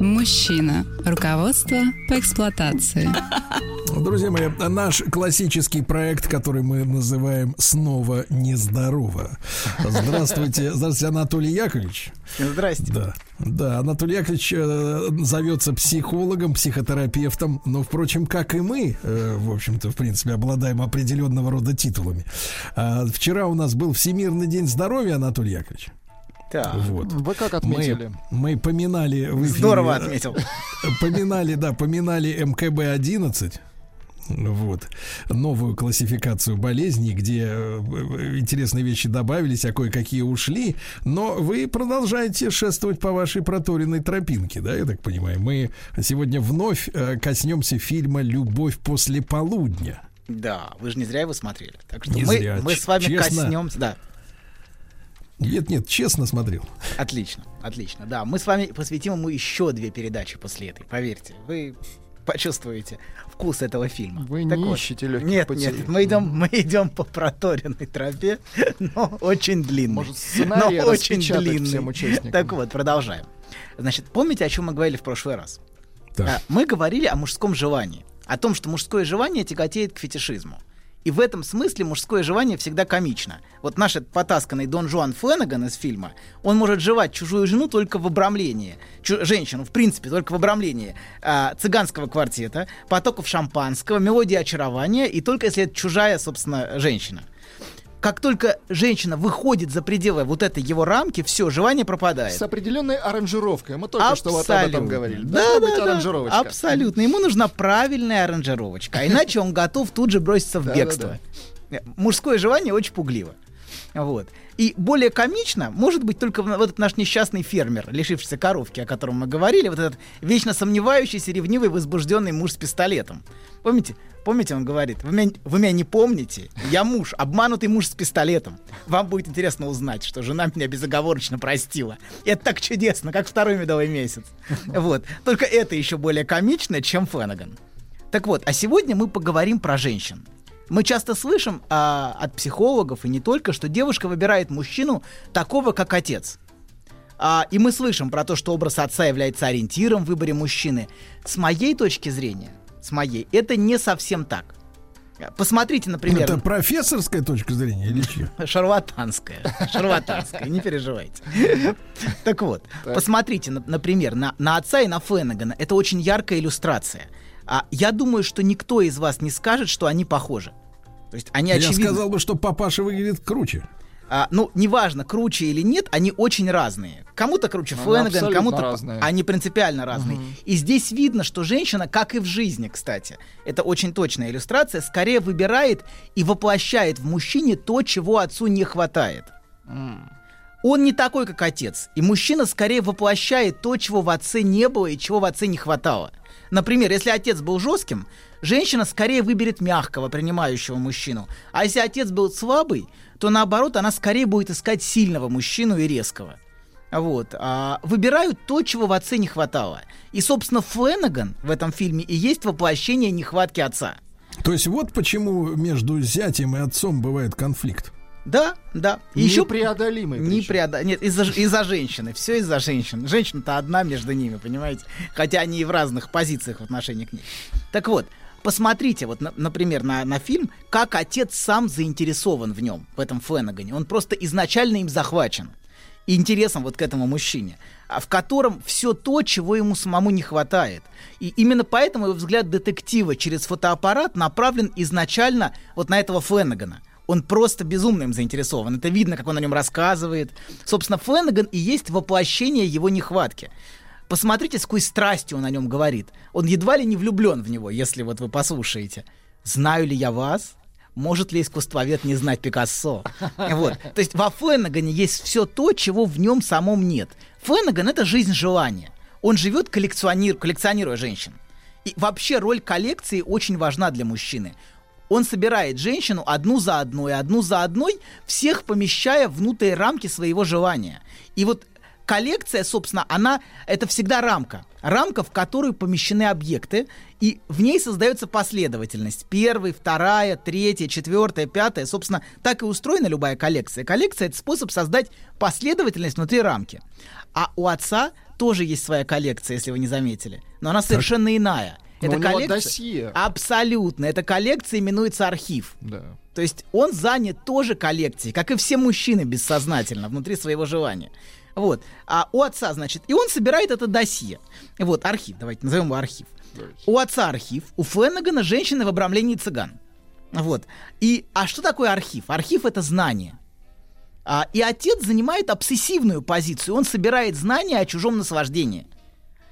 Мужчина. Руководство по эксплуатации. Друзья мои, наш классический проект, который мы называем «Снова нездорово». Здравствуйте, здравствуйте, Анатолий Яковлевич. Здрасте. Да, да, Анатолий Яковлевич э, зовется психологом, психотерапевтом, но, впрочем, как и мы, э, в общем-то, в принципе, обладаем определенного рода титулами. А, вчера у нас был Всемирный день здоровья, Анатолий Яковлевич. Так. Вот. Вы как отметили? Мы, мы поминали в эфире, Здорово э, отметил. Поминали, да, поминали МКБ-11. Вот. Новую классификацию болезней, где э, э, интересные вещи добавились, а кое-какие ушли. Но вы продолжаете шествовать по вашей проторенной тропинке, да, я так понимаю. Мы сегодня вновь э, коснемся фильма «Любовь после полудня». Да, вы же не зря его смотрели. Так что Не мы, зря. мы с вами Честно. коснемся. Да, Нет, нет, честно смотрел. отлично, отлично. Да, мы с вами посвятим ему еще две передачи после этой. Поверьте, вы почувствуете вкус этого фильма. Вы Так не вот. ищете легких Нет, путей. нет, мы идем, мы идем по проторенной тропе, но очень длинной. Может, но очень длинный. всем участникам? Так вот, продолжаем. Значит, помните, о чем мы говорили в прошлый раз? Так. А, Мы говорили о мужском желании, о том, что мужское желание тяготеет к фетишизму. И в этом смысле мужское желание всегда комично. Вот наш этот потасканный Дон Жуан Фленнеган из фильма, он может жевать чужую жену только в обрамлении. Чу- женщину, в принципе, только в обрамлении а, цыганского квартета, потоков шампанского, мелодии очарования, и только если это чужая, собственно, женщина. Как только женщина выходит за пределы вот этой его рамки, все, желание пропадает. С определенной аранжировкой. Мы только что вот об этом Абсолютно. говорили. Да, Должна да, быть да. Абсолютно. Ему нужна правильная аранжировочка. А иначе он готов тут же броситься в бегство. Мужское желание очень пугливо. Вот. И более комично может быть только вот этот наш несчастный фермер, лишившийся коровки, о котором мы говорили, вот этот вечно сомневающийся, ревнивый, возбужденный муж с пистолетом. Помните? Помните, он говорит, вы меня, вы меня не помните? Я муж, обманутый муж с пистолетом. Вам будет интересно узнать, что жена меня безоговорочно простила. И это так чудесно, как второй медовый месяц. Вот. Только это еще более комично, чем Феннеган. Так вот, а сегодня мы поговорим про женщин. Мы часто слышим а, от психологов и не только, что девушка выбирает мужчину такого, как отец. А, и мы слышим про то, что образ отца является ориентиром в выборе мужчины. С моей точки зрения, с моей, это не совсем так. Посмотрите, например, Это профессорская точка зрения или чья? Шарлатанская. Шарлатанская, не переживайте. Так вот, посмотрите, на- например, на, на отца и на Феннегана. Это очень яркая иллюстрация. А я думаю, что никто из вас не скажет, что они похожи. То есть они Я очевидно... сказал бы, что папаша выглядит круче. А, ну, неважно, круче или нет, они очень разные. Кому-то круче абсолютно кому-то... разные. Они принципиально разные. И здесь видно, что женщина, как и в жизни, кстати, это очень точная иллюстрация, скорее выбирает и воплощает в мужчине то, чего отцу не хватает. Он не такой, как отец. И мужчина скорее воплощает то, чего в отце не было и чего в отце не хватало. Например, если отец был жестким, женщина скорее выберет мягкого, принимающего мужчину. А если отец был слабый, то наоборот, она скорее будет искать сильного мужчину и резкого. Вот. А, выбирают то, чего в отце не хватало. И, собственно, Фленнеган в этом фильме и есть воплощение нехватки отца. То есть вот почему между зятем и отцом бывает конфликт. Да, да. И еще Непреодолимый Не причем. преодо... Нет, из-за, из-за женщины. Все из-за женщин. Женщина-то одна между ними, понимаете? Хотя они и в разных позициях в отношении к ней. Так вот, посмотрите, вот, на- например, на, на фильм, как отец сам заинтересован в нем, в этом Фленнегане. Он просто изначально им захвачен. И интересом вот к этому мужчине, а в котором все то, чего ему самому не хватает. И именно поэтому его взгляд детектива через фотоаппарат направлен изначально вот на этого Фленнегана. Он просто безумно им заинтересован. Это видно, как он о нем рассказывает. Собственно, Фленнеган и есть воплощение его нехватки. Посмотрите, с какой страстью он о нем говорит. Он едва ли не влюблен в него, если вот вы послушаете. «Знаю ли я вас? Может ли искусствовед не знать Пикассо? Вот. То есть во Фленнегане есть все то, чего в нем самом нет. Фленнеган — это жизнь желания. Он живет коллекционир, коллекционируя женщин. И вообще роль коллекции очень важна для мужчины. Он собирает женщину одну за одной, одну за одной, всех помещая внутрь рамки своего желания. И вот коллекция, собственно, она это всегда рамка. Рамка, в которую помещены объекты, и в ней создается последовательность. Первый, вторая, третья, четвертая, пятая. Собственно, так и устроена любая коллекция. Коллекция — это способ создать последовательность внутри рамки. А у отца тоже есть своя коллекция, если вы не заметили. Но она совершенно иная. Но Это коллекция... досье. Абсолютно. Эта коллекция именуется архив. Да. То есть он занят тоже коллекцией, как и все мужчины бессознательно, внутри своего желания. Вот. А у отца, значит, и он собирает это досье. Вот, архив, давайте назовем его архив. У отца архив, у Феннегана женщины в обрамлении цыган. Вот. И, а что такое архив? Архив — это знание. А, и отец занимает обсессивную позицию. Он собирает знания о чужом наслаждении.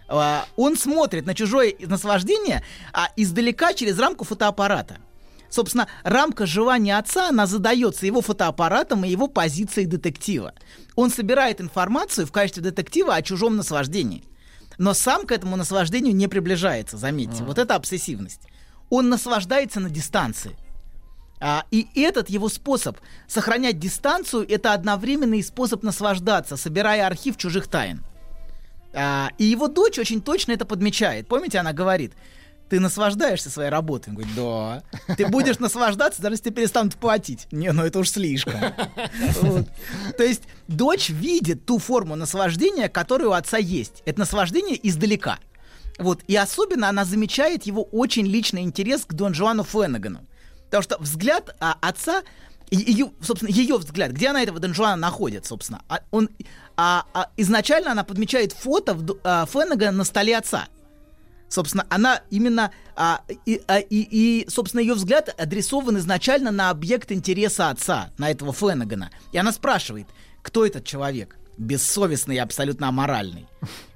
А, он смотрит на чужое наслаждение а, издалека через рамку фотоаппарата. Собственно, рамка желания отца, она задается его фотоаппаратом и его позицией детектива. Он собирает информацию в качестве детектива о чужом наслаждении. Но сам к этому наслаждению не приближается, заметьте. Вот это обсессивность. Он наслаждается на дистанции. А, и этот его способ сохранять дистанцию, это одновременный способ наслаждаться, собирая архив чужих тайн. А, и его дочь очень точно это подмечает. Помните, она говорит, ты наслаждаешься своей работой? Он говорит, да. Ты будешь наслаждаться, даже если тебе перестанут платить. Не, ну это уж слишком. Вот. То есть дочь видит ту форму наслаждения, которая у отца есть. Это наслаждение издалека. Вот. И особенно она замечает его очень личный интерес к Дон Жуану Феннегану. Потому что взгляд а, отца, ее, собственно, ее взгляд, где она этого Дон Жуана находит, собственно, а, он, а, а, изначально она подмечает фото в, а, Феннегана на столе отца. Собственно, она именно а, и, а, и, и, собственно, ее взгляд адресован изначально на объект интереса отца, на этого Феннегана. И она спрашивает, кто этот человек? Бессовестный и абсолютно аморальный.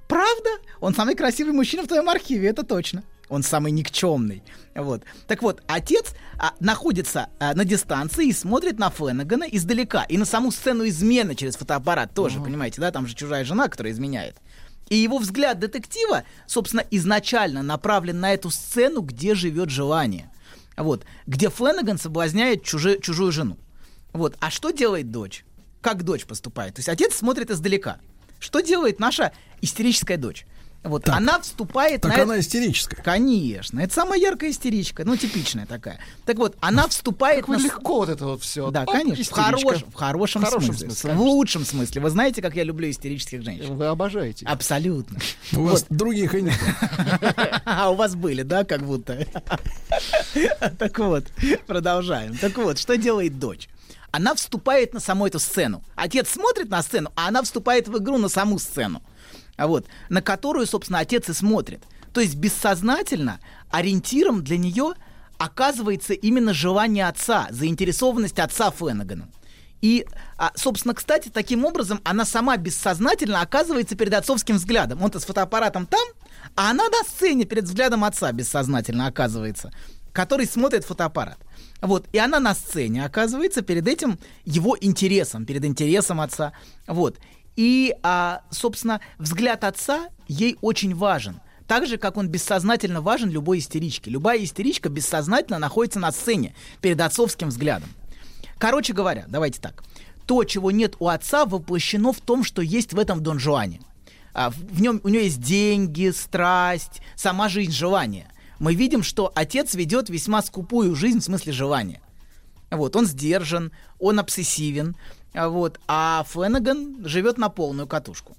Правда? Он самый красивый мужчина в твоем архиве, это точно. Он самый никчемный. Вот. Так вот, отец а, находится а, на дистанции и смотрит на Феннегана издалека. И на саму сцену измены через фотоаппарат тоже, понимаете, да? Там же чужая жена, которая изменяет. И его взгляд детектива, собственно, изначально направлен на эту сцену, где живет желание. Вот. Где Фленнеган соблазняет чужи- чужую жену. Вот. А что делает дочь? Как дочь поступает? То есть отец смотрит издалека. Что делает наша истерическая дочь? Вот. Так. Она вступает Так на она истерическая. Конечно, это самая яркая истеричка, ну типичная такая. Так вот, она вступает Как вы на... легко вот это вот все. Да, конечно, в, хорош- в хорошем, В хорошем смысле, смысле, в лучшем смысле. Вы знаете, как я люблю истерических женщин? Вы обожаете. Абсолютно. У вас других и нет. А у вас были, да, как будто? Так вот, продолжаем. Так вот, что делает дочь? Она вступает на саму эту сцену. Отец смотрит на сцену, а она вступает в игру на саму сцену. А вот, на которую, собственно, отец и смотрит. То есть бессознательно ориентиром для нее оказывается именно желание отца, заинтересованность отца Феннегана. И, а, собственно, кстати, таким образом она сама бессознательно оказывается перед отцовским взглядом. Он-то с фотоаппаратом там, а она на сцене перед взглядом отца бессознательно оказывается, который смотрит фотоаппарат. Вот, и она на сцене оказывается перед этим его интересом, перед интересом отца. Вот. И, а, собственно, взгляд отца ей очень важен. Так же, как он бессознательно важен любой истеричке. Любая истеричка бессознательно находится на сцене перед отцовским взглядом. Короче говоря, давайте так. То, чего нет у отца, воплощено в том, что есть в этом Дон Жуане. А, в- нем у него есть деньги, страсть, сама жизнь желания. Мы видим, что отец ведет весьма скупую жизнь в смысле желания. Вот, он сдержан, он обсессивен, вот, а Феннеган живет на полную катушку.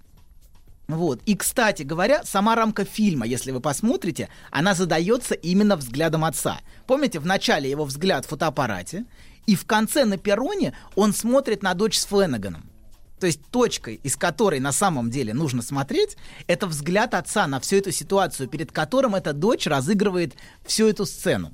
Вот. И, кстати говоря, сама рамка фильма, если вы посмотрите, она задается именно взглядом отца. Помните, в начале его взгляд в фотоаппарате, и в конце на перроне он смотрит на дочь с Фленаганом. То есть точкой, из которой на самом деле нужно смотреть, это взгляд отца на всю эту ситуацию, перед которым эта дочь разыгрывает всю эту сцену.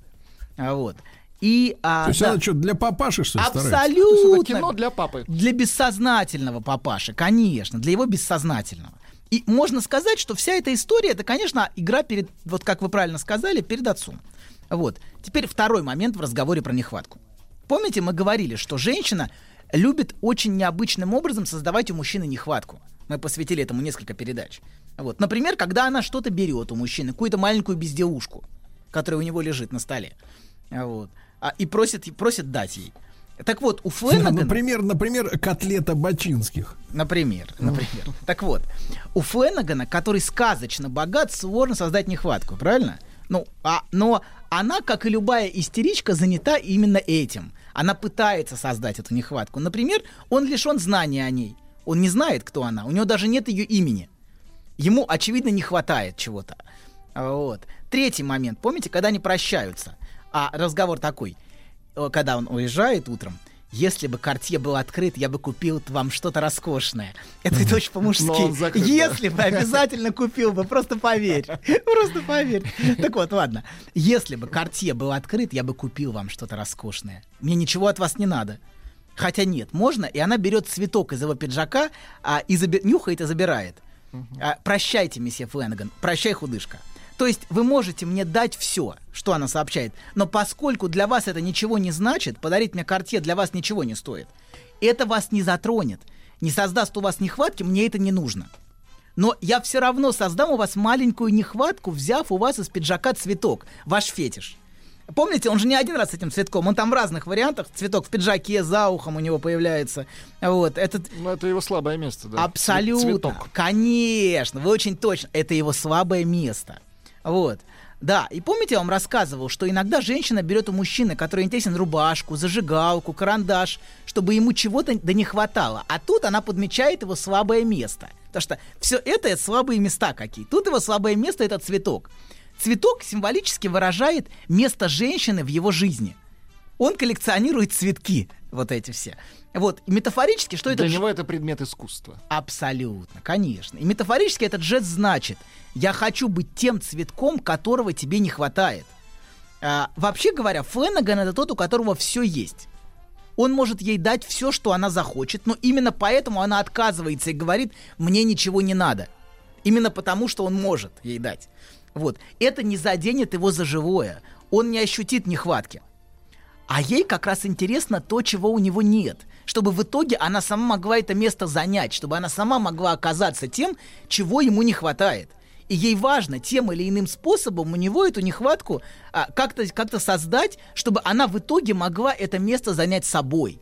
Вот. И, а, То есть да. она что, для папаши, что ли, старается? Абсолютно. Это кино для папы. Для бессознательного папаши, конечно, для его бессознательного. И можно сказать, что вся эта история, это, конечно, игра перед, вот как вы правильно сказали, перед отцом. Вот. Теперь второй момент в разговоре про нехватку. Помните, мы говорили, что женщина любит очень необычным образом создавать у мужчины нехватку. Мы посвятили этому несколько передач. Вот. Например, когда она что-то берет у мужчины, какую-то маленькую безделушку, которая у него лежит на столе, вот, а, и просит, и просит дать ей. Так вот, у Фленагана... Например, например, котлета бочинских. Например, например. Так вот, у Фленагана, который сказочно богат, сложно создать нехватку, правильно? Ну, а, но она, как и любая истеричка, занята именно этим. Она пытается создать эту нехватку. Например, он лишен знания о ней. Он не знает, кто она. У него даже нет ее имени. Ему, очевидно, не хватает чего-то. Вот. Третий момент. Помните, когда они прощаются? А разговор такой. Когда он уезжает утром, если бы Картье был открыт, я бы купил вам что-то роскошное. Это это очень по-мужски. закрыт, да. Если бы обязательно купил бы, просто поверь. Просто поверь. Так вот, ладно. Если бы Картье был открыт, я бы купил вам что-то роскошное. Мне ничего от вас не надо. Хотя нет, можно, и она берет цветок из его пиджака, а, и заби- нюхает и забирает. А, прощайте, месье Фленаган, прощай, худышка. То есть вы можете мне дать все, что она сообщает, но поскольку для вас это ничего не значит, подарить мне картье для вас ничего не стоит. Это вас не затронет, не создаст у вас нехватки, мне это не нужно. Но я все равно создам у вас маленькую нехватку, взяв у вас из пиджака цветок, ваш фетиш. Помните, он же не один раз с этим цветком, он там в разных вариантах, цветок в пиджаке, за ухом у него появляется. Вот, этот Ну, это его слабое место, да. Абсолютно. Цветок. Конечно, вы очень точно. Это его слабое место. Вот. Да, и помните, я вам рассказывал, что иногда женщина берет у мужчины, который интересен, рубашку, зажигалку, карандаш, чтобы ему чего-то да не хватало. А тут она подмечает его слабое место. Потому что все это, слабые места какие. Тут его слабое место это цветок. Цветок символически выражает место женщины в его жизни. Он коллекционирует цветки, вот эти все. Вот, и метафорически, что это Для него это предмет искусства. Абсолютно, конечно. И метафорически этот жест значит, я хочу быть тем цветком, которого тебе не хватает. А, вообще говоря, Фленаган это тот, у которого все есть. Он может ей дать все, что она захочет, но именно поэтому она отказывается и говорит, мне ничего не надо. Именно потому, что он может ей дать. Вот. Это не заденет его за живое. Он не ощутит нехватки. А ей как раз интересно то, чего у него нет. Чтобы в итоге она сама могла это место занять, чтобы она сама могла оказаться тем, чего ему не хватает. И ей важно тем или иным способом у него эту нехватку а, как-то как создать, чтобы она в итоге могла это место занять собой.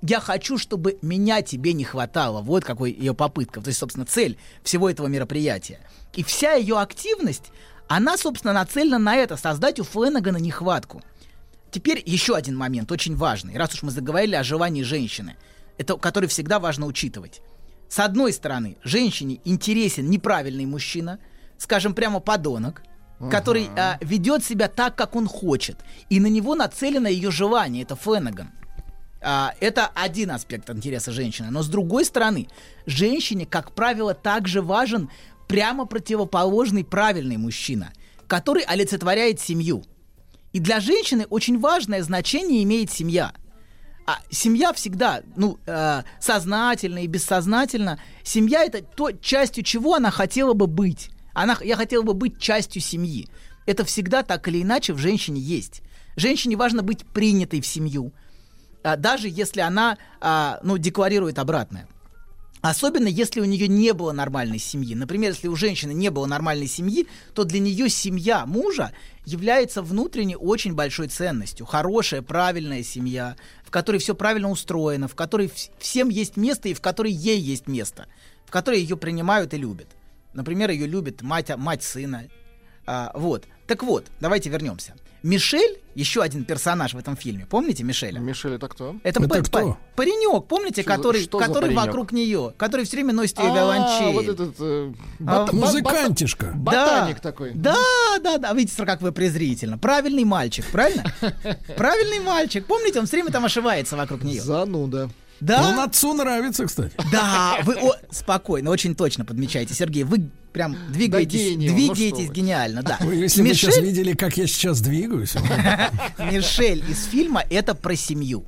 Я хочу, чтобы меня тебе не хватало. Вот какой ее попытка. То есть, собственно, цель всего этого мероприятия. И вся ее активность, она, собственно, нацелена на это, создать у Фленагана нехватку. Теперь еще один момент, очень важный, раз уж мы заговорили о желании женщины, это, который всегда важно учитывать. С одной стороны, женщине интересен неправильный мужчина, скажем, прямо подонок, который а, ведет себя так, как он хочет, и на него нацелено ее желание, это Фленаган. А, это один аспект интереса женщины. Но с другой стороны, женщине, как правило, также важен прямо противоположный правильный мужчина, который олицетворяет семью. И для женщины очень важное значение имеет семья. А семья всегда, ну, э, сознательно и бессознательно, семья это то, частью чего она хотела бы быть. Она, я хотела бы быть частью семьи. Это всегда так или иначе в женщине есть. Женщине важно быть принятой в семью, а, даже если она, а, ну, декларирует обратное. Особенно если у нее не было нормальной семьи. Например, если у женщины не было нормальной семьи, то для нее семья мужа является внутренне очень большой ценностью. Хорошая, правильная семья, в которой все правильно устроено, в которой вс- всем есть место и в которой ей есть место, в которой ее принимают и любят. Например, ее любит мать, мать сына. А, вот. Так вот, давайте вернемся. Мишель, еще один персонаж в этом фильме. Помните Мишеля? Мишель, это кто? Это, Это кто? па- паренек, помните, Что за- который, что за который вокруг нее, который все время носит ее А, виолончель. вот этот... э, А, бот- бот- Музыкантишка. Ботаник Да. такой. Да, да, да. Видите, как вы презрительно. Правильный мальчик, правильно? Правильный мальчик. Помните, он все время там ошивается вокруг нее. Зануда. Да, Он отцу нравится, кстати. да. Вы о, спокойно, очень точно подмечаете, Сергей. Вы прям двигаетесь, гений он, ну двигаетесь вы. гениально, да. Вы, если бы сейчас Мишель, видели, как я сейчас двигаюсь. Мишель из фильма это про семью.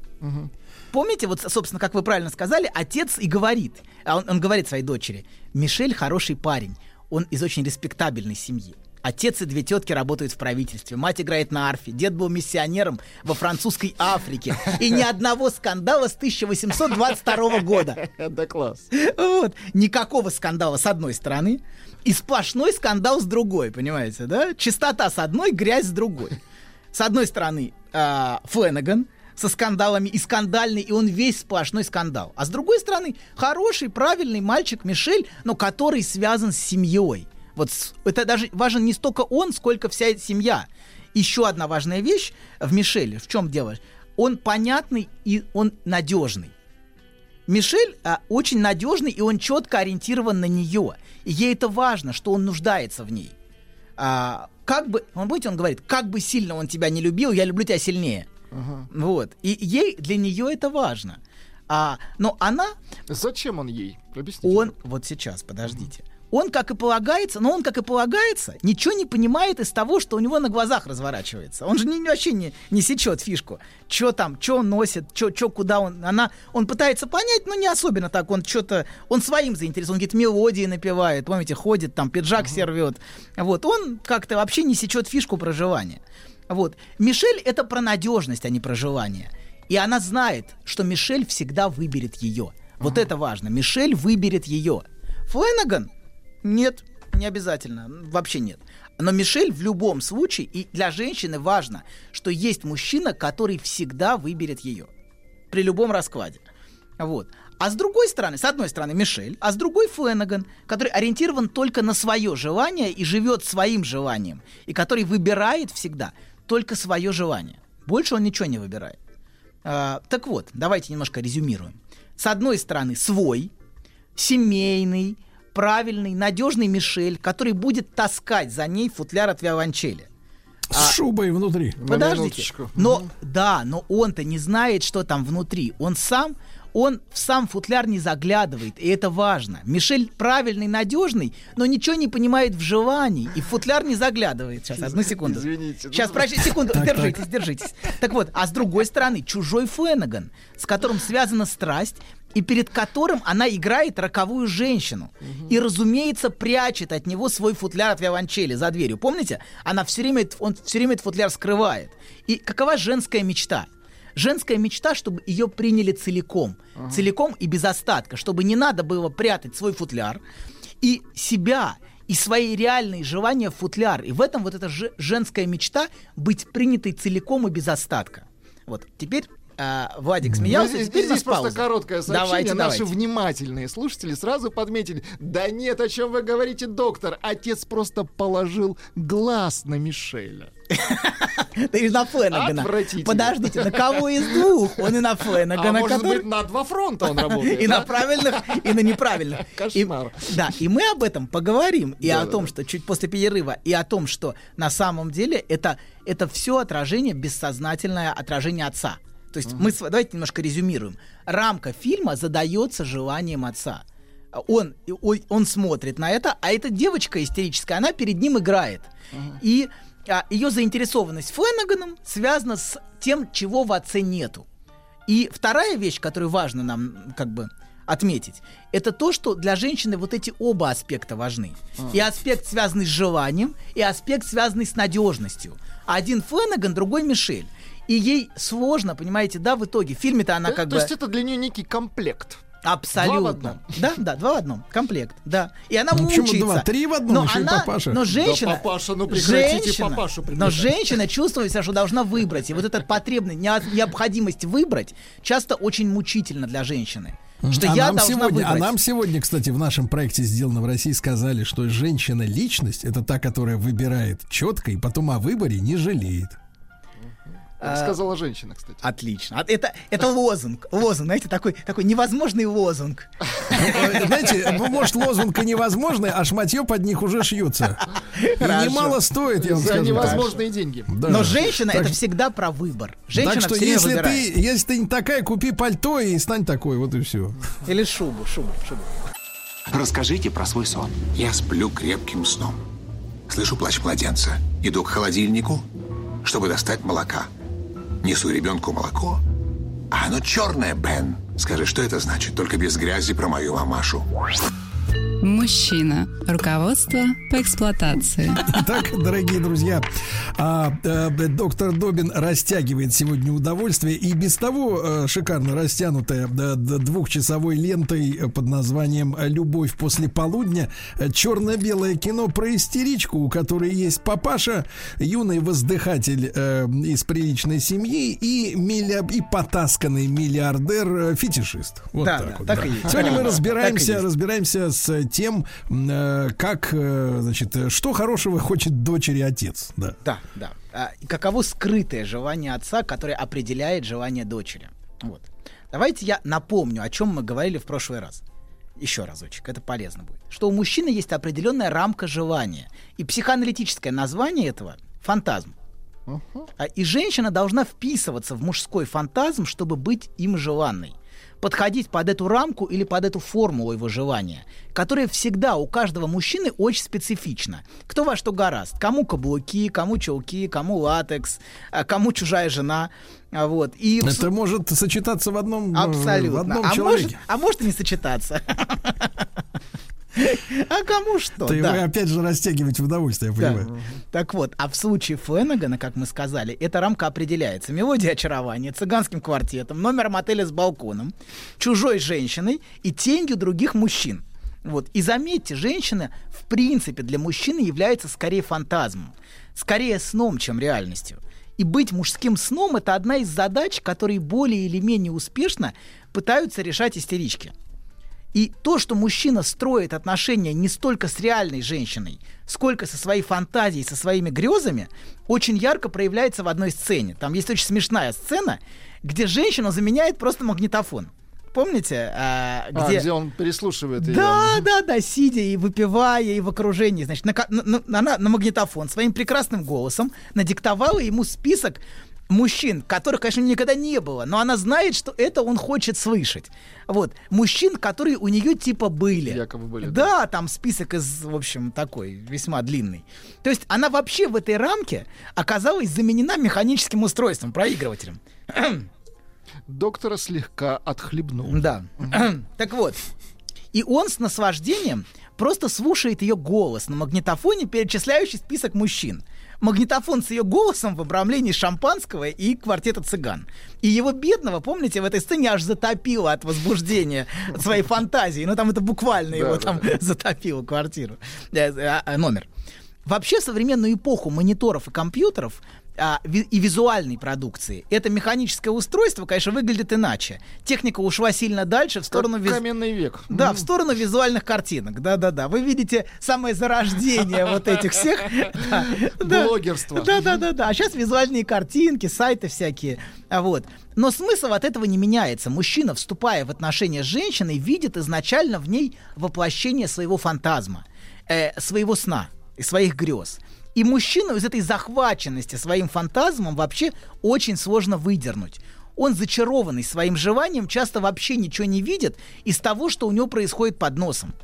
Помните, вот, собственно, как вы правильно сказали, отец и говорит, а он, он говорит своей дочери, Мишель хороший парень, он из очень респектабельной семьи. Отец и две тетки работают в правительстве. Мать играет на арфе. Дед был миссионером во французской Африке. И ни одного скандала с 1822 года. Да класс. Вот. Никакого скандала с одной стороны. И сплошной скандал с другой, понимаете, да? Чистота с одной, грязь с другой. С одной стороны, э, Фленаган со скандалами и скандальный, и он весь сплошной скандал. А с другой стороны, хороший, правильный мальчик Мишель, но который связан с семьей. Вот это даже важен не столько он, сколько вся семья. Еще одна важная вещь в Мишеле. В чем дело? Он понятный и он надежный. Мишель а, очень надежный, и он четко ориентирован на нее. И ей это важно, что он нуждается в ней. А, как бы, он, помните, он говорит, как бы сильно он тебя не любил, я люблю тебя сильнее. Вот. И ей, для нее это важно. А, но она, Зачем он ей? Объясните. он, вот сейчас, подождите. Он, как и полагается, но он, как и полагается, ничего не понимает из того, что у него на глазах разворачивается. Он же не, вообще не, не сечет фишку. Что там, что он носит, что куда он... Она, он пытается понять, но не особенно так. Он что-то... Он своим заинтересован. Какие-то мелодии напевает. Помните, ходит, там, пиджак сервет. Вот. Он как-то вообще не сечет фишку проживания. Вот. Мишель — это про надежность, а не про желание. И она знает, что Мишель всегда выберет ее. Вот это важно. Мишель выберет ее. Фленаган? Нет, не обязательно. Вообще нет. Но Мишель в любом случае, и для женщины важно, что есть мужчина, который всегда выберет ее. При любом раскладе. Вот. А с другой стороны, с одной стороны Мишель, а с другой Фленаган, который ориентирован только на свое желание и живет своим желанием, и который выбирает всегда только свое желание. Больше он ничего не выбирает. А, так вот, давайте немножко резюмируем. С одной стороны, свой, семейный, правильный, надежный Мишель, который будет таскать за ней футляр от виолончели. С шубой внутри. Подождите. минуточку. Но да, но он-то не знает, что там внутри. Он сам, он в сам футляр не заглядывает, и это важно. Мишель правильный, надежный, но ничего не понимает в желании, и в футляр не заглядывает. Сейчас, одну секунду. Извините. Сейчас, подожди, секунду, держитесь, держитесь. Так вот, а с другой стороны, чужой Фленаган, с которым связана страсть, и перед которым она играет роковую женщину. И, разумеется, прячет от него свой футляр от виолончели за дверью. Помните? Она все время, он все время этот футляр скрывает. И какова женская мечта? Женская мечта, чтобы ее приняли целиком. Целиком и без остатка. Чтобы не надо было прятать свой футляр. И себя, и свои реальные желания в футляр. И в этом вот эта же- женская мечта быть принятой целиком и без остатка. Вот, теперь а, Владик Ну, смеялся, здесь теперь здесь просто пауза. короткое сообщение. Давайте, Наши давайте. внимательные слушатели сразу подметили. Да нет, о чем вы говорите, доктор. Отец просто положил глаз на Мишеля. Ты на Фленагана. Подождите, на кого из двух? Он и на А Фленагана, может который- быть, на два фронта он работает. и да? на правильных, и на неправильных. Кошмар. И- да, и мы об этом поговорим, и Да, о да, том, да. что чуть после перерыва, и о том, что на самом деле это, это все отражение, бессознательное отражение отца. То есть мы, с- давайте немножко резюмируем. Рамка фильма задается желанием отца. Он, ой, он смотрит на это, а эта девочка истерическая, она перед ним играет. И а, ее заинтересованность Фленаганом связана с тем, чего в отце нету. И вторая вещь, которую важно нам как бы отметить, это то, что для женщины вот эти оба аспекта важны. И аспект, связанный с желанием, и аспект, связанный с надежностью. Один Фленаган, другой Мишель. И ей сложно, понимаете, да, в итоге. В фильме-то она То- как То бы... есть это для нее некий комплект. Абсолютно. Два в одном. Да, да, два в одном. Комплект, да. И она Ну, почему мучается. два? Три в одном, но еще и она, папаша. Но женщина... Да, папаша, ну прекратите женщина- папашу Но приглашать. женщина чувствует себя, что должна выбрать. И вот эта потребность, нео- необходимость выбрать часто очень мучительно для женщины. Что а, я нам должна сегодня, а выбрать. нам сегодня, кстати, в нашем проекте «Сделано в России» сказали, что женщина-личность — это та, которая выбирает четко и потом о выборе не жалеет. А, Так сказала женщина, кстати. Отлично. А Это, это лозунг. Лозунг, знаете, такой, такой невозможный лозунг. Знаете, ну, может, лозунг и невозможный, а шматье под них уже Хорошо. немало стоит, я вам За скажу. невозможные деньги. Но женщина это всегда про выбор. Женщина Так что если выбирает. ты, если ты не такая, купи пальто и стань такой, вот и все. Или шубу, шубу, шубу. Расскажите про свой сон. Я сплю крепким сном. Слышу плач младенца. Иду к холодильнику, чтобы достать молока. Несу ребенку молоко. А оно черное, Бен. Скажи, что это значит? Только без грязи про мою мамашу. Мужчина. Руководство по эксплуатации. Итак, дорогие друзья, а, а, доктор Добин растягивает сегодня удовольствие и без того а, шикарно растянутая да, да, двухчасовой лентой под названием «Любовь после полудня» черно-белое кино про истеричку, у которой есть папаша, юный воздыхатель э, из приличной семьи и, милли... и потасканный миллиардер-фетишист. Вот Да, так да, вот. так да. и есть. Сегодня мы Так разбираемся, разбираемся с тем, э, как, э, значит, э, что хорошего хочет дочери отец. Да. Да, да. А, каково скрытое желание отца, которое определяет желание дочери. Вот. Давайте я напомню, о чем мы говорили в прошлый раз. Еще разочек, это полезно будет. Что у мужчины есть определенная рамка желания. И психоаналитическое название этого — фантазм. А, И женщина должна вписываться в мужской фантазм, чтобы быть им желанной. Подходить под эту рамку или под эту формулу его желания, которая всегда у каждого мужчины очень специфична. Кто во что гораст. Кому каблуки, кому чулки, кому латекс, а кому чужая жена. А, Вот. И в Это может сочетаться в одном, э, Абсолютно. в одном а, может, человеке. а может и не сочетаться. А кому что? Ты да. вы опять же растягиваете в удовольствие, я Да. понимаю. Так вот, а в случае Фленагана, как мы сказали, эта рамка определяется мелодией очарования, цыганским квартетом, номером отеля с балконом, чужой женщиной и тенью других мужчин. Вот. И заметьте, женщина в принципе для мужчины является скорее фантазмом, скорее сном, чем реальностью. И быть мужским сном – это одна из задач, которые более или менее успешно пытаются решать истерички. И то, что мужчина строит отношения не столько с реальной женщиной, сколько со своей фантазией, со своими грезами, очень ярко проявляется в одной сцене. Там есть очень смешная сцена, где женщину заменяет просто магнитофон. Помните, а, А, где... где он переслушивает ее. Да, да, да, сидя и выпивая, и в окружении, значит, на, на- на- она на магнитофон своим прекрасным голосом надиктовала ему список мужчин, которых, конечно, никогда не было, но она знает, что это он хочет слышать. Вот, мужчин, которые у нее типа были. Якобы были, Да, там список из, в общем, такой, весьма длинный. То есть она вообще в этой рамке оказалась заменена механическим устройством, проигрывателем. Доктора слегка отхлебнул. Да. так вот. И он с наслаждением просто слушает ее голос на магнитофоне, перечисляющий список мужчин. Магнитофон с ее голосом в обрамлении шампанского и квартета цыган. И его бедного, помните, в этой сцене аж затопило от возбуждения от своей фантазии. Ну там это буквально его там затопило квартиру, э, э, э, номер. Вообще современную эпоху мониторов и компьютеров а, ви- и визуальной продукции это механическое устройство, конечно, выглядит иначе. Техника ушла сильно дальше в сторону виз- Каменный век. да, в сторону визуальных картинок. Да-да-да. Вы видите самое зарождение вот этих всех. Да, да. Блогерство. Да-да-да. А сейчас визуальные картинки, сайты всякие. А Вот. Но смысл от этого не меняется. Мужчина, вступая в отношения с женщиной, видит изначально в ней воплощение своего фантазма, э, своего сна и своих грез. И мужчину из этой захваченности своим фантазмом вообще очень сложно выдернуть. Он, зачарованный своим желанием, часто вообще ничего не видит из того, что у него происходит под носом.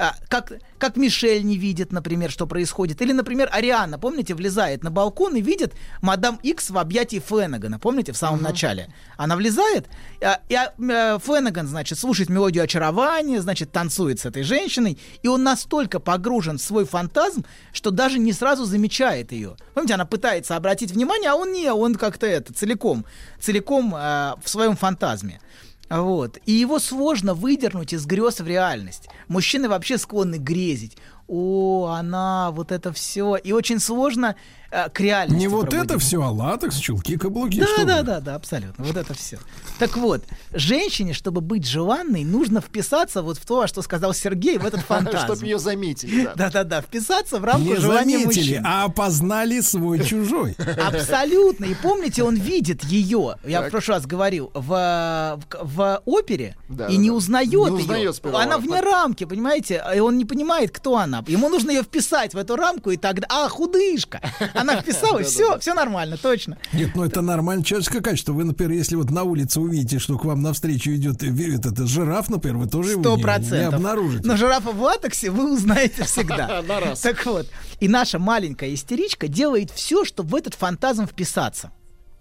А, как, как Мишель не видит, например, что происходит. Или, например, Ариана, помните, влезает на балкон и видит мадам Икс в объятии Фленагана, помните, в самом начале. Она влезает, а, и а, э, Фленаган, значит, слушает мелодию очарования, значит, танцует с этой женщиной, и он настолько погружен в свой фантазм, что даже не сразу замечает ее. Помните, она пытается обратить внимание, а он не, он как-то это, целиком, целиком э, в своем фантазме. Вот. И его сложно выдернуть из грез в реальность. Мужчины вообще склонны грезить. О, она, вот это все. И очень сложно э, к реальности. Не вот пробудить. это все, а латекс, чулки, каблуки. Да, что да, вы. да, да, абсолютно. Вот это все. Так вот, женщине, чтобы быть желанной, нужно вписаться вот в то, что сказал Сергей, в этот фантазм. Чтобы ее заметили. да. Да-да-да, вписаться в рамку Не желания заметили, мужчин. а опознали свой чужой. Абсолютно. И помните, он видит ее, я в прошлый раз говорил, в, в, опере Да, и да, не да. узнает ее. Она вне рамки, понимаете? И он не понимает, кто она. Ему нужно ее вписать в эту рамку, и тогда... А, худышка! Она вписалась, все, все нормально, точно. Нет, ну это нормально человеческое качество. Вы, например, если вот на улице увидите, что к вам навстречу идет э, этот, этот жираф, например, вы тоже его Сто не, обнаружите. Но жирафа в латексе вы узнаете всегда. На раз. Так вот, и наша маленькая истеричка делает все, чтобы в этот фантазм вписаться.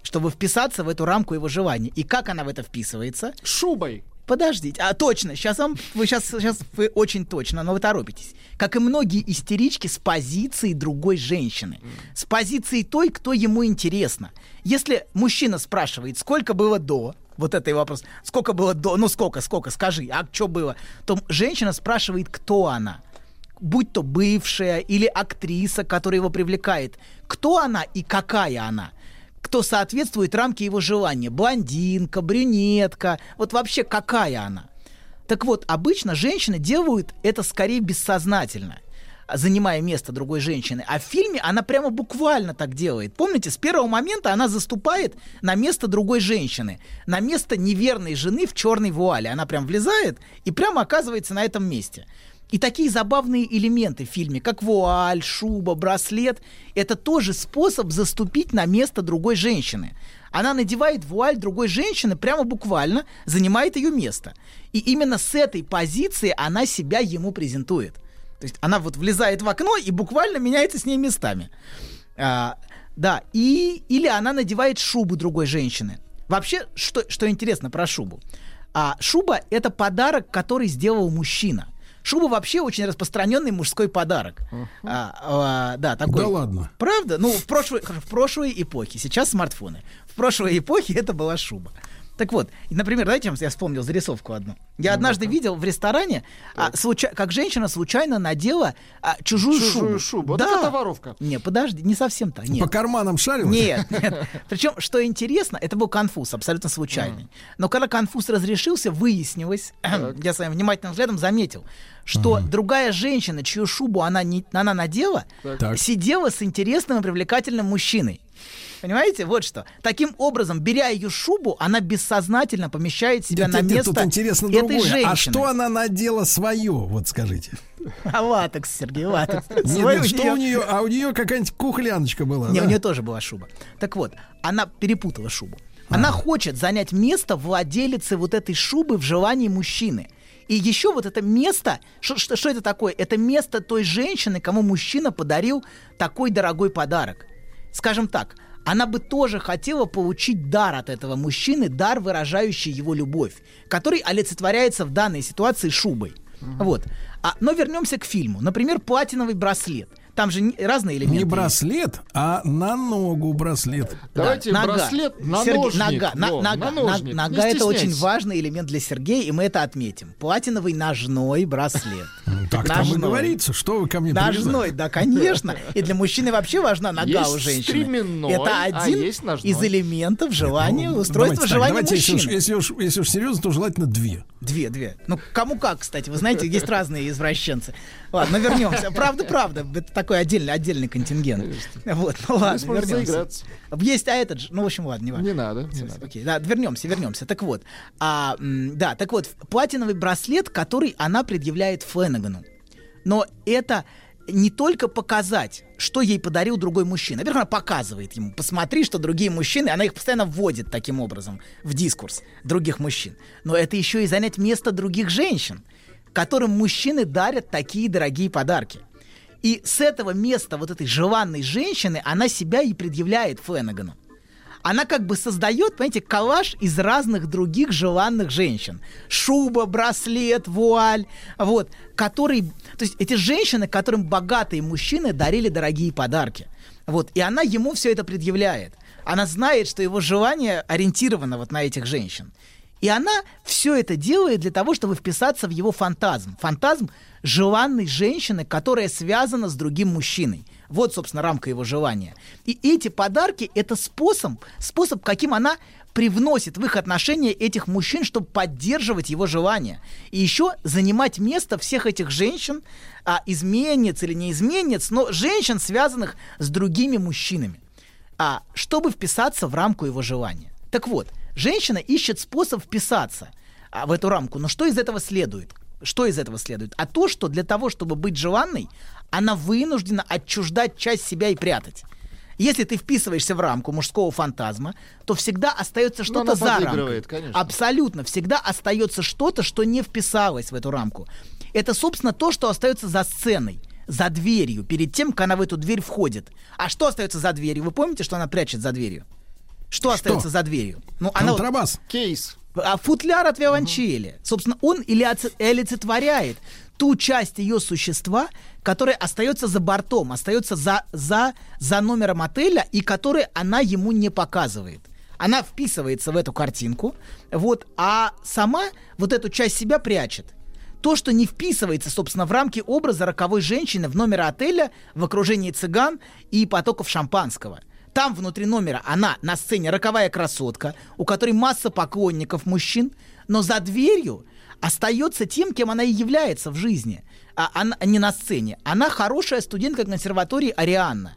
Чтобы вписаться в эту рамку его желаний. И как она в это вписывается? Шубой. Подождите, а точно, сейчас вам, вы сейчас, сейчас вы очень точно, но вы торопитесь. Как и многие истерички с позиции другой женщины, с позиции той, кто ему интересно. Если мужчина спрашивает, сколько было до, вот это и вопрос, сколько было до, ну сколько, сколько, скажи, а что было, то женщина спрашивает, кто она будь то бывшая или актриса, которая его привлекает, кто она и какая она кто соответствует рамке его желания. Блондинка, брюнетка, вот вообще какая она. Так вот, обычно женщины делают это скорее бессознательно занимая место другой женщины. А в фильме она прямо буквально так делает. Помните, с первого момента она заступает на место другой женщины, на место неверной жены в черной вуале. Она прям влезает и прямо оказывается на этом месте. И такие забавные элементы в фильме, как вуаль, шуба, браслет, это тоже способ заступить на место другой женщины. Она надевает вуаль другой женщины, прямо буквально занимает ее место. И именно с этой позиции она себя ему презентует. То есть она вот влезает в окно и буквально меняется с ней местами. А, да, и, или она надевает шубу другой женщины. Вообще, что, что интересно про шубу? А, шуба — это подарок, который сделал мужчина — Шуба вообще очень распространенный мужской подарок. Uh-huh. А, а, да, такой. Да ладно. Правда? Ну, в прошлой, в прошлой эпохе. Сейчас смартфоны. В прошлой эпохе это была шуба. Так вот, например, давайте я вспомнил зарисовку одну. Я ну, однажды да. видел в ресторане, а, случай, как женщина случайно надела а, чужую, чужую шубу. шубу. Да. это воровка. Не, подожди, не совсем так. Нет. По карманам шарил? Нет, нет. Причем, что интересно, это был конфуз, абсолютно случайный. Mm. Но когда конфуз разрешился, выяснилось, я своим внимательным взглядом заметил, что mm другая женщина, чью шубу она, не, она надела, так. сидела с интересным и привлекательным мужчиной. Понимаете? Вот что. Таким образом, беря ее шубу, она бессознательно помещает себя нет, на нет, место тут интересно этой другое. женщины. А что она надела свое, вот скажите? А латекс, Сергей, латекс. Нет, что у нее? А у нее какая-нибудь кухляночка была, Не, у нее тоже была шуба. Так вот, она перепутала шубу. Она хочет занять место владелицы вот этой шубы в желании мужчины. И еще вот это место, что, что, что это такое? Это место той женщины, кому мужчина подарил такой дорогой подарок. Скажем так, она бы тоже хотела получить дар от этого мужчины, дар, выражающий его любовь, который олицетворяется в данной ситуации шубой. Угу. Вот. А, но вернемся к фильму. Например, платиновый браслет. Там же разные элементы. Не браслет, а на ногу браслет. Давайте да, браслет нога. на Сергей, ножник. Нога, на, нога, на ножник. Нога это очень важный элемент для Сергея, и мы это отметим. Платиновый ножной браслет. Так там и говорится, что вы ко мне Ножной, да, конечно. И для мужчины вообще важна нога у женщины. Это а один из элементов желания, устройства желания мужчины. Если уж серьезно, то желательно две. Две, две. Ну, кому как, кстати. Вы знаете, есть разные извращенцы. Ладно, вернемся. Правда, правда. Это такой отдельный, отдельный контингент. Вот, ну ладно, вернемся. Есть, а этот же, ну, в общем, ладно, не важно. Не надо, не надо. Окей, да, вернемся, вернемся. Так вот, а, да, так вот, платиновый браслет, который она предъявляет Фленагану. Но это не только показать, что ей подарил другой мужчина. Во-первых, она показывает ему, посмотри, что другие мужчины, она их постоянно вводит таким образом в дискурс других мужчин. Но это еще и занять место других женщин, которым мужчины дарят такие дорогие подарки. И с этого места вот этой желанной женщины она себя и предъявляет Фленагану она как бы создает, понимаете, коллаж из разных других желанных женщин. Шуба, браслет, вуаль, вот, который... То есть эти женщины, которым богатые мужчины дарили дорогие подарки. Вот, и она ему все это предъявляет. Она знает, что его желание ориентировано вот на этих женщин. И она все это делает для того, чтобы вписаться в его фантазм. Фантазм желанной женщины, которая связана с другим мужчиной. Вот, собственно, рамка его желания. И эти подарки — это способ, способ, каким она привносит в их отношения этих мужчин, чтобы поддерживать его желание. И еще занимать место всех этих женщин, а, изменниц или не изменниц, но женщин, связанных с другими мужчинами, а, чтобы вписаться в рамку его желания. Так вот, женщина ищет способ вписаться а, в эту рамку. Но что из этого следует? Что из этого следует? А то, что для того, чтобы быть желанной, она вынуждена отчуждать часть себя и прятать. Если ты вписываешься в рамку мужского фантазма, то всегда остается что-то за рамкой. Конечно. Абсолютно. Всегда остается что-то, что не вписалось в эту рамку. Это, собственно, то, что остается за сценой за дверью, перед тем, как она в эту дверь входит. А что остается за дверью? Вы помните, что она прячет за дверью? Что, что? остается за дверью? Ну, она Контрабас. Кейс. А футляр от виолончели. Собственно, он или олицетворяет ту часть ее существа, которая остается за бортом, остается за, за, за номером отеля, и которой она ему не показывает. Она вписывается в эту картинку, вот, а сама вот эту часть себя прячет. То, что не вписывается, собственно, в рамки образа роковой женщины в номере отеля в окружении цыган и потоков шампанского. Там внутри номера она на сцене роковая красотка, у которой масса поклонников мужчин, но за дверью остается тем, кем она и является в жизни, а она не на сцене. Она хорошая студентка консерватории Арианна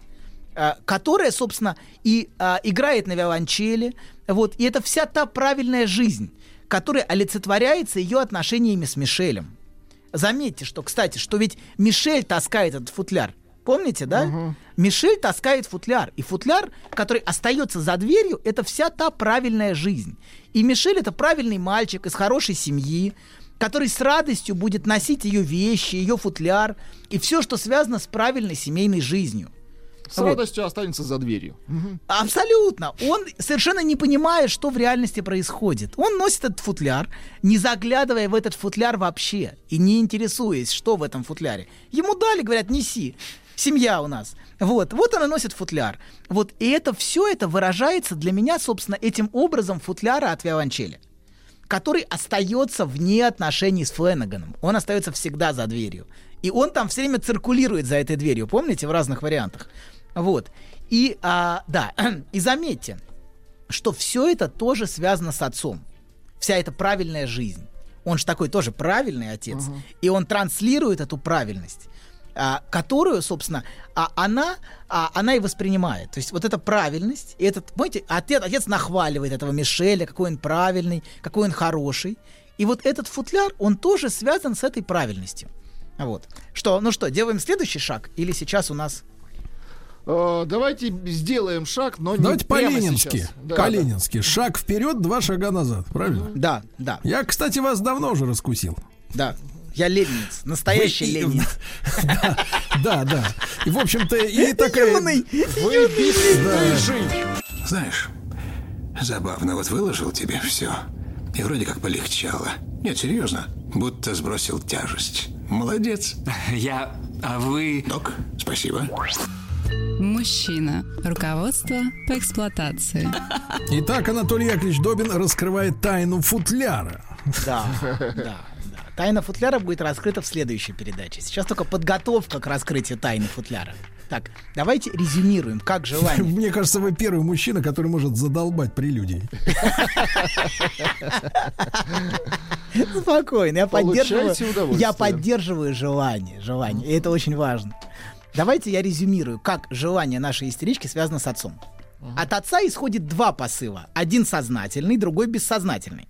а, которая, собственно, и а, играет на виолончели. Вот, и это вся та правильная жизнь, которая олицетворяется ее отношениями с Мишелем. Заметьте, что, кстати, что ведь Мишель таскает этот футляр. Помните, да? Мишель таскает футляр. И футляр, который остается за дверью, это вся та правильная жизнь. И Мишель это правильный мальчик из хорошей семьи, который с радостью будет носить ее вещи, ее футляр и все, что связано с правильной семейной жизнью. С Вот. радостью останется за дверью. Абсолютно. Он совершенно не понимает, что в реальности происходит. Он носит этот футляр, не заглядывая в этот футляр вообще и не интересуясь, что в этом футляре. Ему дали, говорят, неси. Семья у нас. Вот, вот она носит футляр. Вот, и это все это выражается для меня, собственно, этим образом футляра от виолончели, который остается вне отношений с Фленаганом. Он остается всегда за дверью. И он там все время циркулирует за этой дверью, помните, в разных вариантах. Вот. И, а, да, и заметьте, что все это тоже связано с отцом. Вся эта правильная жизнь. Он же такой тоже правильный отец. И он транслирует эту правильность, которую, собственно, а, она, а, она и воспринимает. То есть вот эта правильность, и этот, понимаете, отец, отец нахваливает этого Мишеля, какой он правильный, какой он хороший. И вот этот футляр, он тоже связан с этой правильностью. Вот. Что, ну что, делаем следующий шаг? Или сейчас у нас... Э, давайте сделаем шаг, но не Давайте по-ленински. Да, По-ленински. Шаг вперед, два шага назад. Правильно? Да, да, Я, кстати, вас давно уже раскусил. да. Я ленинец, настоящий Вы ленинец. Да, да, да. И, в общем-то, и такая... Юный. бесстыжий. Знаешь, забавно, вот выложил тебе все. И вроде как полегчало. Нет, серьезно, будто сбросил тяжесть. Молодец. Я... А вы... Док, спасибо. Мужчина. Руководство по эксплуатации. Итак, Анатолий Яковлевич Добин раскрывает тайну футляра. Да, да. Тайна футляра будет раскрыта в следующей передаче. Сейчас только подготовка к раскрытию тайны футляра. Так, давайте резюмируем, как желание. Мне кажется, вы первый мужчина, который может задолбать прелюдией. Спокойно, я поддерживаю, я поддерживаю желание, желание, и это очень важно. Давайте я резюмирую, как желание нашей истерички связано с отцом. От отца исходит два посыла. Один сознательный, другой бессознательный.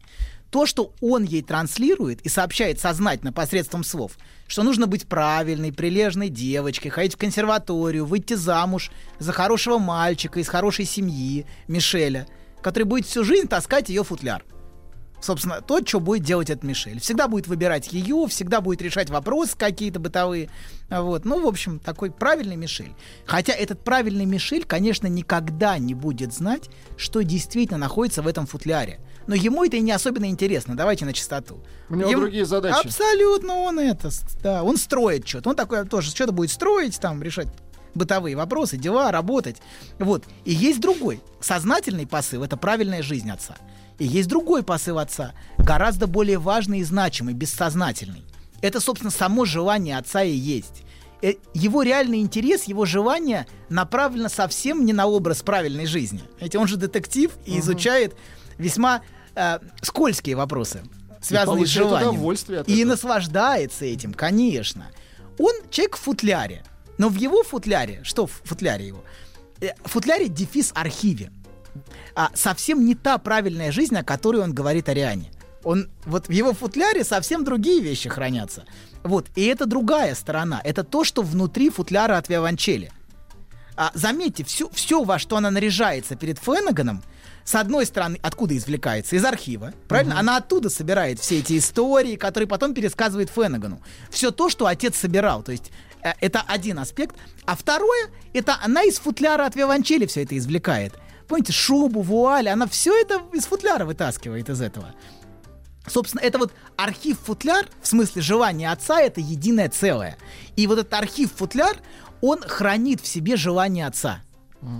То, что он ей транслирует и сообщает сознательно посредством слов, что нужно быть правильной, прилежной девочкой, ходить в консерваторию, выйти замуж за хорошего мальчика из хорошей семьи, Мишеля, который будет всю жизнь таскать ее футляр собственно, то, что будет делать этот Мишель. Всегда будет выбирать ее, всегда будет решать вопросы какие-то бытовые. Вот. Ну, в общем, такой правильный Мишель. Хотя этот правильный Мишель, конечно, никогда не будет знать, что действительно находится в этом футляре. Но ему это и не особенно интересно. Давайте на чистоту. У него другие задачи. Абсолютно он это, да, он строит что-то. Он такой тоже что-то будет строить, там, решать бытовые вопросы, дела, работать. Вот. И есть другой. Сознательный посыл — это правильная жизнь отца. И есть другой посыл отца, гораздо более важный и значимый, бессознательный. Это, собственно, само желание отца и есть. Э, Его реальный интерес, его желание направлено совсем не на образ правильной жизни. Ведь он же детектив и изучает весьма э, скользкие вопросы, связанные с желанием. И наслаждается этим, конечно. Он человек в футляре. Но в его футляре, что в футляре его? Э, В футляре дефис архиве. А, совсем не та правильная жизнь, о которой он говорит Ариане. Он, вот в его футляре совсем другие вещи хранятся. Вот, и это другая сторона. Это то, что внутри футляра от виолончели. А, заметьте, все, все, во что она наряжается перед Фленаганом, с одной стороны, откуда извлекается? Из архива, правильно? Она оттуда собирает все эти истории, которые потом пересказывает Фленагану. Все то, что отец собирал. То есть э, это один аспект. А второе, это она из футляра от виолончели все это извлекает. Помните, шубу, вуаль, она все это из футляра вытаскивает из этого. Собственно, это вот архив-футляр, в смысле желание отца, это единое целое. И вот этот архив-футляр, он хранит в себе желание отца.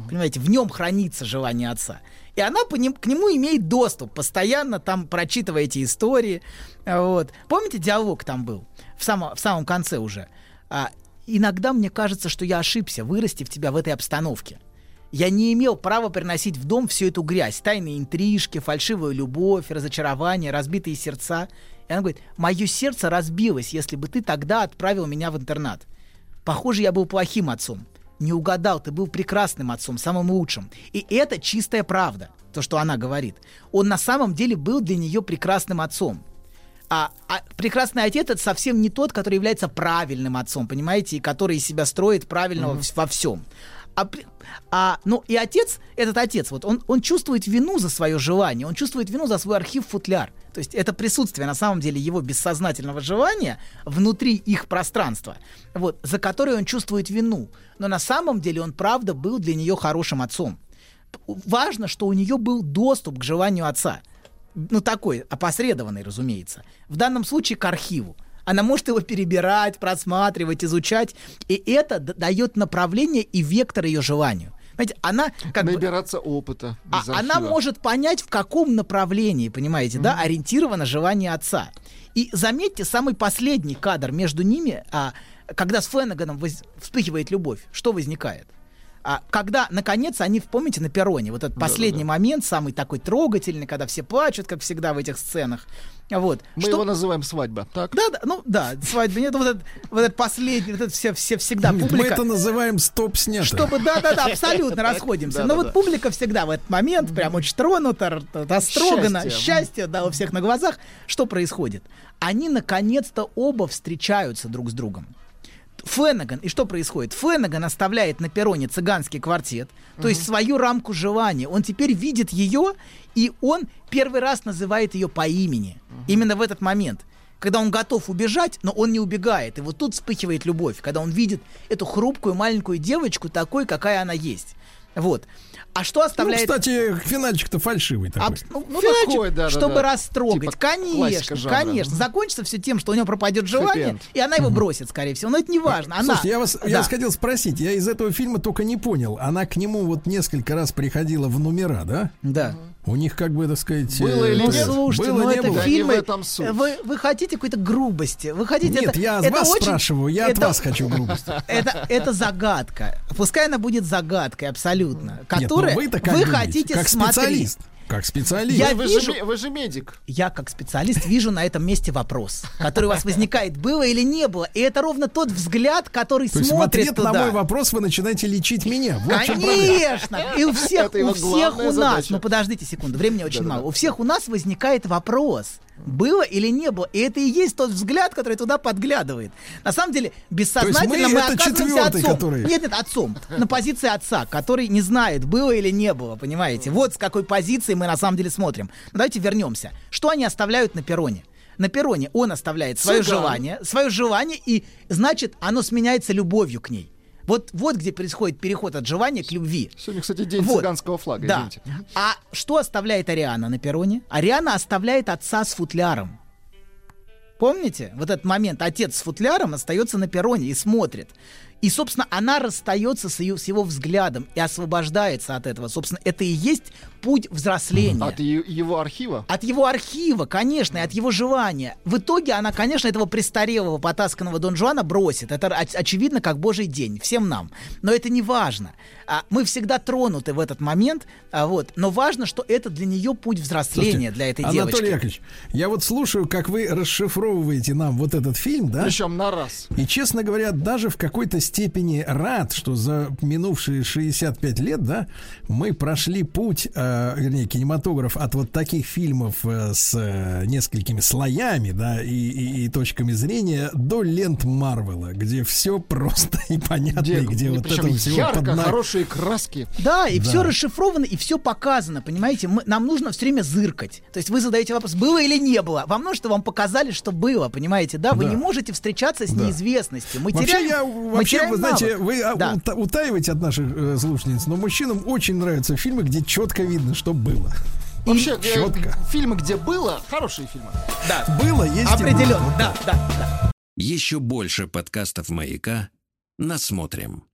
Понимаете, в нем хранится желание отца. И она по ним, к нему имеет доступ, постоянно там прочитывая эти истории. Вот. Помните, диалог там был? В, само, в самом конце уже. А, иногда мне кажется, что я ошибся, вырастив тебя в этой обстановке. Я не имел права приносить в дом всю эту грязь, тайные интрижки, фальшивую любовь, разочарование, разбитые сердца. И она говорит, мое сердце разбилось, если бы ты тогда отправил меня в интернат. Похоже, я был плохим отцом. Не угадал, ты был прекрасным отцом, самым лучшим. И это чистая правда, то, что она говорит. Он на самом деле был для нее прекрасным отцом. А, а прекрасный отец это совсем не тот, который является правильным отцом, понимаете, и который из себя строит правильного mm-hmm. во всем. А, а, ну и отец, этот отец, вот он, он чувствует вину за свое желание, он чувствует вину за свой архив-футляр. То есть это присутствие на самом деле его бессознательного желания внутри их пространства, вот, за которое он чувствует вину. Но на самом деле он правда был для нее хорошим отцом. Важно, что у нее был доступ к желанию отца. Ну такой, опосредованный, разумеется. В данном случае к архиву. Она может его перебирать, просматривать, изучать. И это дает направление и вектор ее желанию. Понимаете, она как Набираться бы, опыта. А, она может понять, в каком направлении, понимаете, mm-hmm. да, ориентировано желание отца. И заметьте, самый последний кадр между ними, а, когда с Фленаганом воз... вспыхивает любовь, что возникает? А, когда, наконец, они, помните, на перроне, вот этот последний да, да, да. момент, самый такой трогательный, когда все плачут, как всегда в этих сценах, вот. Мы что... его называем свадьба, так? Да, да, ну да, свадьба. Нет, вот этот, вот этот последний, вот этот все, все всегда публика. Мы это называем стоп снято. Чтобы, да, да, да, абсолютно расходимся. Но вот публика всегда в этот момент прям очень тронута, растрогана, счастье, да, у всех на глазах. Что происходит? Они наконец-то оба встречаются друг с другом. Феннеган, и что происходит? Феннеган оставляет на перроне цыганский квартет, то есть свою рамку желания. Он теперь видит ее, и он первый раз называет ее по имени. Именно в этот момент. Когда он готов убежать, но он не убегает. И вот тут вспыхивает любовь, когда он видит эту хрупкую маленькую девочку такой, какая она есть. Вот. А что оставляет... Ну, кстати, финальчик-то фальшивый такой. Аб... Ну, ну такой, да, чтобы да, растрогать. Типа конечно, конечно. Закончится все тем, что у него пропадет желание, и она его бросит, скорее всего. Но это не важно. Она... Слушайте, я вас, да. я вас хотел спросить. Я из этого фильма только не понял. Она к нему вот несколько раз приходила в номера, да? Да. У них, как бы, так сказать... Было или нет? Ну, слушайте, было, ну, это было? фильмы... этом суть. Вы, вы хотите какой-то грубости? Вы хотите... Нет, это, я это вас очень... спрашиваю, я это, от вас хочу грубости. Это, это загадка. Пускай она будет загадкой абсолютно. Которая Нет, вы, вы хотите как смотреть. Как специалист. Я вы, вижу, же, вы же медик. Я как специалист вижу на этом месте вопрос, который у вас возникает, было или не было. И это ровно тот взгляд, который То смотрит есть в туда. на мой вопрос вы начинаете лечить меня. Вот Конечно. И у всех, у всех у нас, ну подождите секунду, времени очень мало. У всех у нас возникает вопрос. Было или не было. И это и есть тот взгляд, который туда подглядывает. На самом деле, бессознательно мы, мы оказываемся отцом. Который... Нет, нет, отцом. На позиции отца, который не знает, было или не было, понимаете? Вот с какой позиции мы на самом деле смотрим. Но давайте вернемся. Что они оставляют на перроне? На перроне он оставляет свое Цыган. желание, свое желание, и значит, оно сменяется любовью к ней. Вот, вот где происходит переход от желания к любви. Сегодня, кстати, день вот. цыганского флага, да. извините. А что оставляет Ариана на перроне? Ариана оставляет отца с футляром. Помните? Вот этот момент. Отец с футляром остается на перроне и смотрит. И, собственно, она расстается с, ее, с его взглядом и освобождается от этого. Собственно, это и есть путь взросления. От его архива? От его архива, конечно, и от его желания. В итоге она, конечно, этого престарелого, потасканного Дон Жуана бросит. Это оч- очевидно, как божий день, всем нам. Но это не важно. А, мы всегда тронуты в этот момент, а, вот. но важно, что это для нее путь взросления, Слушайте, для этой Анатолий девочки. Анатолий Яковлевич, я вот слушаю, как вы расшифровываете нам вот этот фильм, да? Причем на раз. И, честно говоря, даже в какой-то степени рад, что за минувшие 65 лет, да, мы прошли путь, э, вернее, кинематограф от вот таких фильмов э, с э, несколькими слоями, да, и, и, и точками зрения до лент Марвела, где все просто и понятно, где, и где вот это всего ярко, под хорошие краски. Да, и да. все расшифровано, и все показано, понимаете? Мы, нам нужно все время зыркать. То есть вы задаете вопрос, было или не было? Вам нужно, что вам показали, что было, понимаете? Да, вы да. не можете встречаться с да. неизвестностью. Мы вообще, теряем, я, мы вообще, теряем вы знаете, знаете, вы а, да. утаиваете от наших э, слушательниц, но мужчинам очень нравятся фильмы, где четко видно, что было. Вообще, э, Чётко. фильмы, где было, хорошие фильмы. Да, Было, есть и определенно, будет. да, да, да. Еще больше подкастов «Маяка» насмотрим.